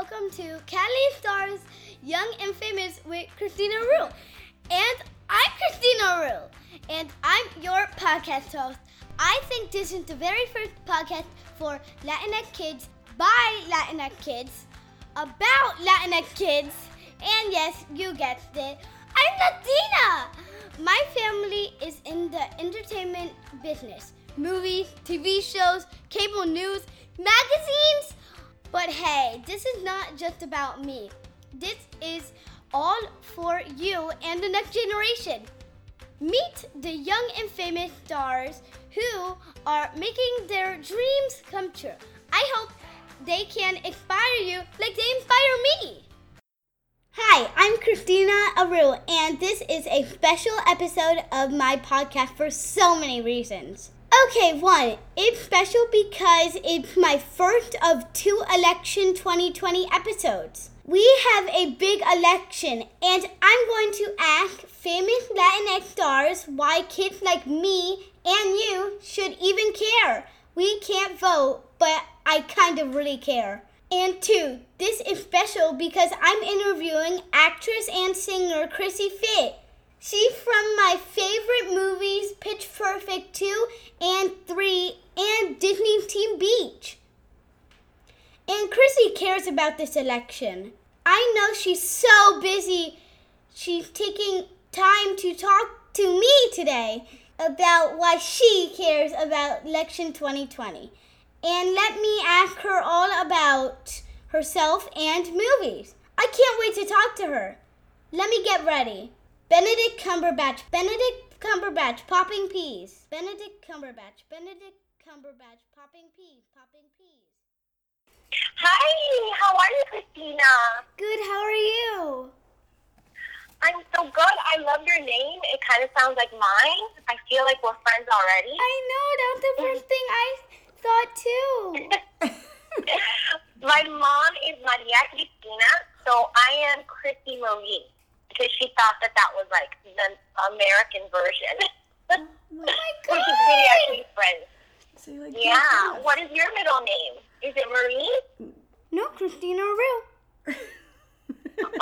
welcome to Cali Stars Young and Famous with Christina Rue. And I'm Christina Rue, and I'm your podcast host. I think this is the very first podcast for Latinx kids by Latinx kids about Latinx kids. And yes, you guessed it, I'm Latina! My family is in the entertainment business movies, TV shows, cable news, magazines. But hey, this is not just about me. This is all for you and the next generation. Meet the young and famous stars who are making their dreams come true. I hope they can inspire you like they inspire me. Hi, I'm Christina Aru, and this is a special episode of my podcast for so many reasons. Okay, one, it's special because it's my first of two election 2020 episodes. We have a big election, and I'm going to ask famous Latinx stars why kids like me and you should even care. We can't vote, but I kind of really care. And two, this is special because I'm interviewing actress and singer Chrissie Fit. She's from my favorite movies, Pitch Perfect 2 and 3, and Disney Teen Beach. And Chrissie cares about this election. I know she's so busy. She's taking time to talk to me today about why she cares about election 2020. And let me ask her all about herself and movies. I can't wait to talk to her. Let me get ready. Benedict Cumberbatch, Benedict Cumberbatch, popping peas. Benedict Cumberbatch, Benedict Cumberbatch, popping peas, popping peas. Hi, how are you, Christina? Good, how are you? I'm so good. I love your name. It kind of sounds like mine. I feel like we're friends already. I know, that was the first thing I thought too. My mom is Maria Cristina, so I am Christy Marie because she thought that that was like the American version. oh my Which is god! pretty actually friends. So like, Yeah. What is your middle name? Is it Marie? No, Christina Rue.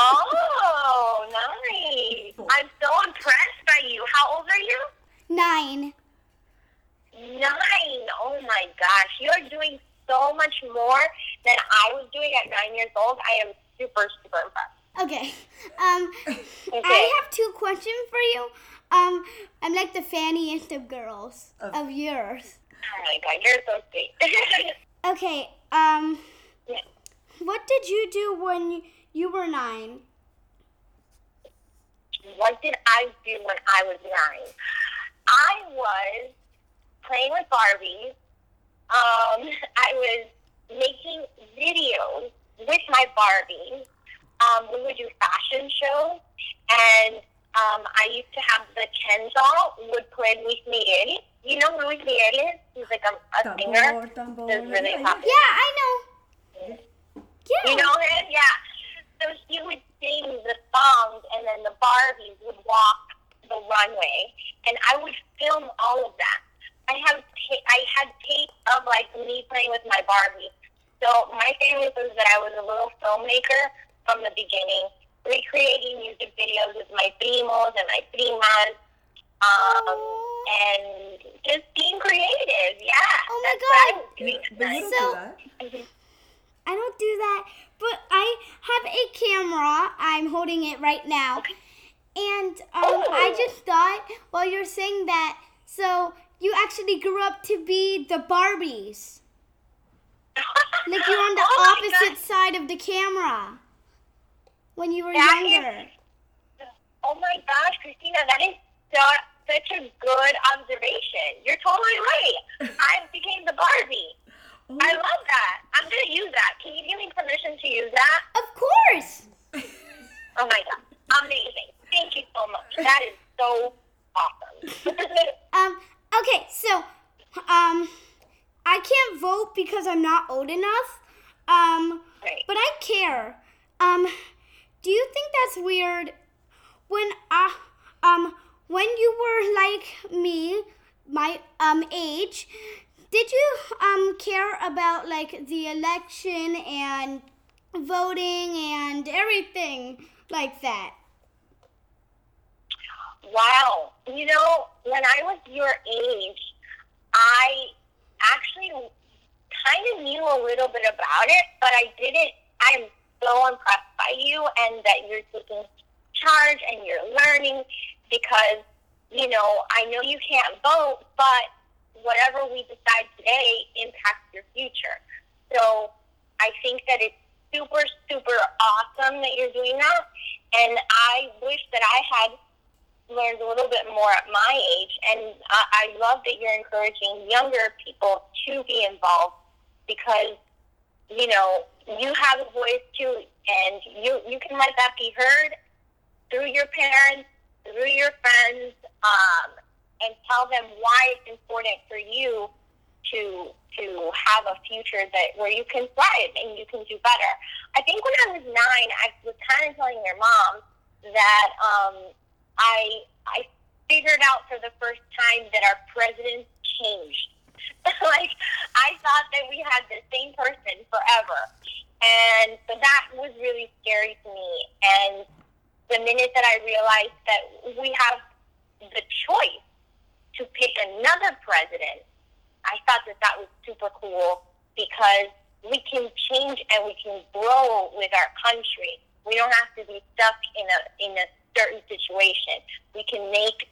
Oh, nice. I'm so impressed by you. How old are you? Nine. Nine. Oh my gosh. You're doing so much more than I was doing at nine years old. I am super, super impressed. Okay. Um, Okay. I have two questions for you. Um, I'm like the fanniest of girls Of- of yours. Oh my god, you're so sweet. Okay. Um, Yeah. what did you do when you were nine? what did I do when I was nine? I was playing with Barbies. Um, I was making videos with my Barbies. Um, we would do fashion shows, and um, I used to have the Ken doll would play Luis Miguel. You know who Luis Miguel is? He's like a, a singer. Tambor, tambor. That's really Yeah, popular. Yeah, I know. Yeah. You know him? Yeah. So he would sing the songs, and then the Barbies would walk the runway, and I would film all of that. I have ta- I had tape of like me playing with my Barbie. So my family says that I was a little filmmaker from the beginning, recreating music videos with my primos and my primas, um, and just being creative. Yeah. Oh my that's I God. was doing. But you don't So- do. I don't do that, but I have a camera. I'm holding it right now. And um, I just thought while you're saying that, so you actually grew up to be the Barbies. Like you're on the Oh opposite God. side of the camera when you were That is- younger. Oh my gosh, Christina, that is so, such a good observation. You're totally right. I became the Barbie. Oh, I love that. I'm going to use that. Can you give me permission to use that? Of course. Oh my God. Amazing. Thank you so much. That is so awesome. Um, okay, so um, I can't vote because I'm not old enough. Um, Right. but I care. Um, do you think that's weird? When uh, um, when you were like me, my um age, did you um care about like the election and voting and everything like that. Wow. You know, when I was your age, I actually kind of knew a little bit about it, but I didn't. I'm so impressed by you and that you're taking charge and you're learning because, you know, I know you can't vote, but whatever we decide today impacts your future. So I think that it's super, super awesome that you're doing that. And I wish that I had learned a little bit more at my age. And I, I love that you're encouraging younger people to be involved because, you know, you have a voice too, and you, you can let that be heard through your parents, through your friends, um, and tell them why it's important for you to to have a future that where you can thrive and you can do better. I think when I was nine, I was kind of telling your mom that um, I I figured out for the first time that our president changed. like I thought that we had the same person forever, and so that was really scary to me. And the minute that I realized that we have the choice to pick another president, I thought that that was super cool because we can change and we can grow with our country. We don't have to be stuck in a in a certain situation. We can make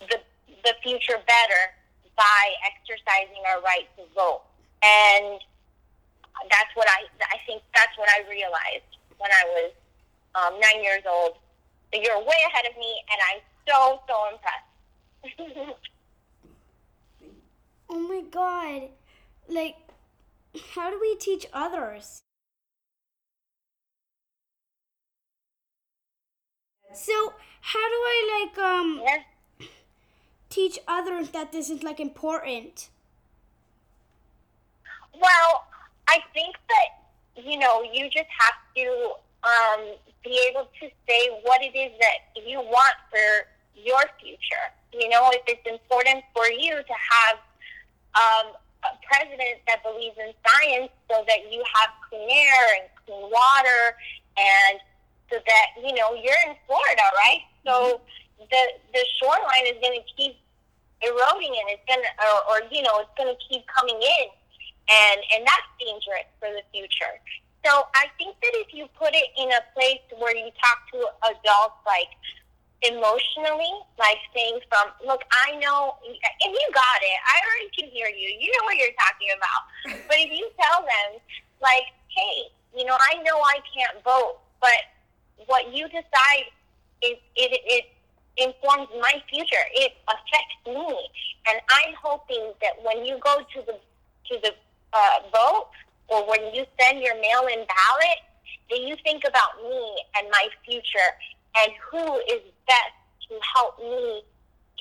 the the future better by exercising our right to vote. And that's what I I think that's what I realized when I was um, nine years old. So you're way ahead of me, and I'm so so impressed. oh my god! Like, how do we teach others? So how do I like um yeah. Teach others that this is like important? Well, I think that you know you just have to um, be able to say what it is that you want for your future. You know, if it's important for you to have um, a president that believes in science so that you have clean air and clean water and so that you know you're in Florida, right? So the the shoreline is going to keep eroding, and it's to, or, or you know, it's to keep coming in, and and that's dangerous for the future. So I think that if you put it in a place where you talk to adults, like emotionally, like saying from, look, I know, and you got it. I already can hear you. You know what you're talking about. But if you tell them, like, hey, you know, I know I can't vote, but what you decide is it, it informs my future. It affects me, and I'm hoping that when you go to the to the uh, vote or when you send your mail-in ballot, that you think about me and my future and who is best to help me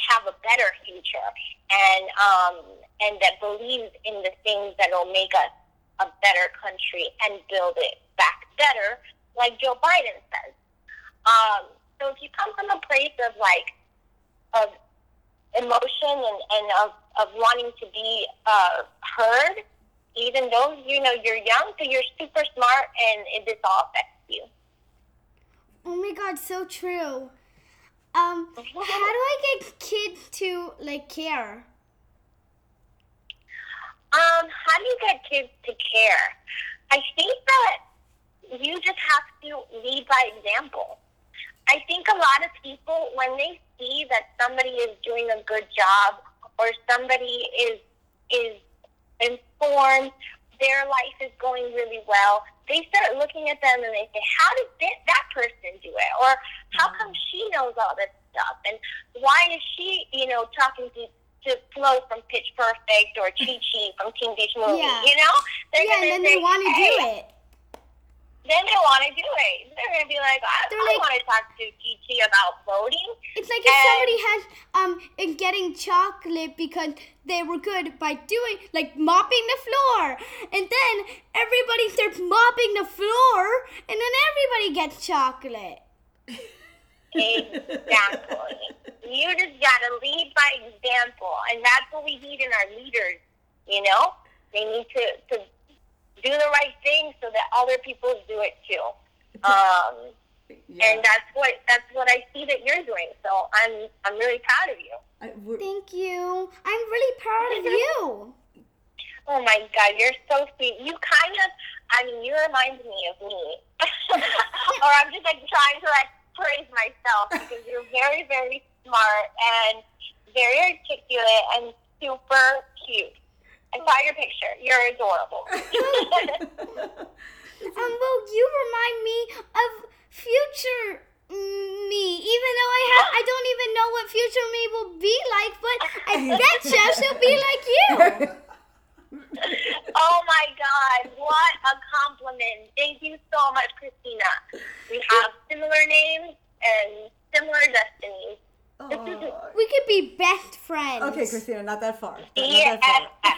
have a better future and um, and that believes in the things that will make us a better country and build it back better like Joe Biden says. Um, so if you come from a place of like of emotion and, and of, of wanting to be uh, heard, even though you know you're young, so you're super smart and it, this all affects you. Oh my god, so true. Um, how do I get kids to like care? Um, how do you get kids to care? I think that you just have to lead by example. I think a lot of people, when they see that somebody is doing a good job or somebody is is informed, their life is going really well, they start looking at them and they say, "How did that person do it?" Or "How mm-hmm. come she knows all this stuff?" And why is she, you know, talking to to Flo from Pitch Perfect or Chi Chi from Teen Beach Movie? Yeah. You know, They're yeah, and then say, they want to hey, do it then they want to do it. They're going to be like, I, I like, want to talk to TT about voting. It's like if somebody has um is getting chocolate because they were good by doing like mopping the floor, and then everybody starts mopping the floor, and then everybody gets chocolate. exactly. you just gotta lead by example, and that's what we need in our leaders. You know, they need to to do the right thing so that other people do it too. Um, Yeah. and that's what that's what I see that you're doing. So I'm I'm really proud of you. I- Thank you. I'm really proud of you. Oh my God, you're so sweet. You kind of, I mean, you remind me of me. or I'm just like trying to like praise myself because you're very, very smart and very articulate and super cute. I saw your picture. You're adorable. Um, well, you remind me of future me, even though I have, I don't even know what future me will be like, but I bet you she'll be like you. oh my God, what a compliment. Thank you so much, Christina. We have similar names and similar destinies. Aw. We could be best friends. okay, Christina, not that far. Not Yeah. that far.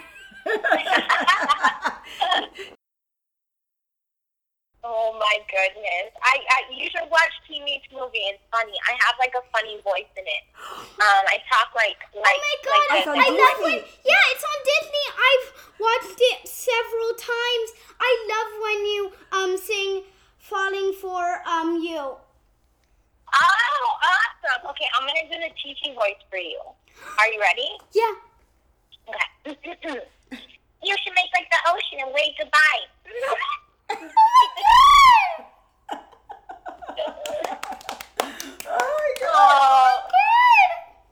Oh my goodness. I, I you should watch Teen Beach Movie. It's funny. I have like a funny voice in it. Um, I talk like like Oh my god, like on I love when yeah, it's on Disney. I've watched it several times. I love when you um sing "Falling for um You." Oh, awesome. Okay, I'm gonna do the teaching voice for you. Are you ready? Yeah. Okay. you should make like the ocean and wave goodbye. Oh my oh my god! oh,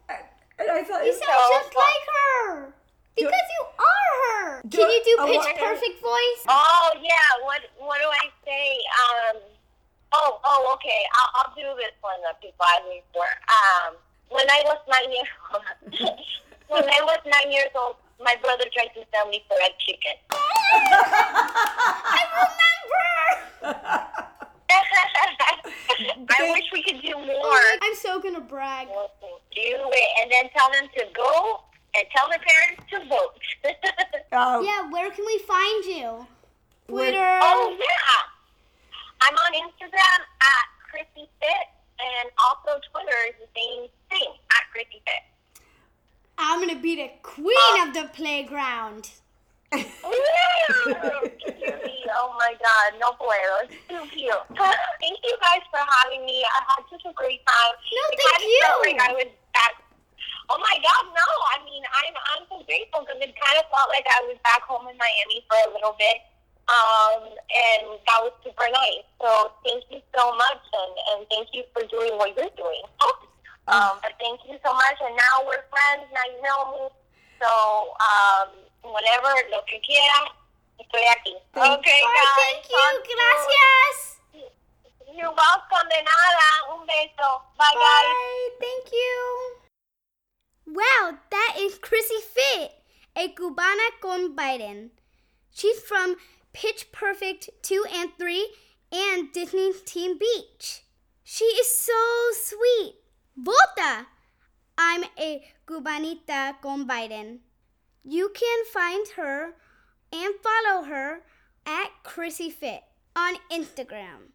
god! And I thought You it sound so just fun. like her. Do- Because you are her. Do Can I- you do I pitch want- perfect voice? oh yeah. What what do I say? Um. Oh oh okay. I'll I'll do this one that people ask me for. Um. When I was nine years old, when I was nine years old, my brother tried to sell me fried chicken. I remember. I wish we could do more. my- I'm so gonna brag. Do it, and then tell them to go, and tell their parents to vote. Oh, Yeah, where can we find you? Twitter. oh yeah, I'm on Instagram at Chrissie Fit, and also Twitter is the same thing at Chrissie Fit. I'm gonna be the queen of the playground. oh my God, no bueno, it's too cute. Thank you guys for having me. I had such a great time. No, It thank felt you. Like I was back. Oh my God, no! I mean, I'm I'm so grateful because it kind of felt like I was back home in Miami for a little bit, um, and that was super nice. So thank you so much, and and thank you for doing what you're doing. Um, but thank you so much, and now we're friends. Now you know me. So um, whenever lo que quiera, estoy aquí. Thank- okay, Ay, guys. thank you. talk. Gracias. You're welcome. De nada. Un beso. Bye, guys. Bye. Thank you. Wow, that is Chrissie Fit, a cubana con Biden. She's from Pitch Perfect 2 and 3 and Disney's Teen Beach. She is so sweet. Vota! I'm a cubanita con Biden. You can find her and follow her at Chrissie Fit on Instagram.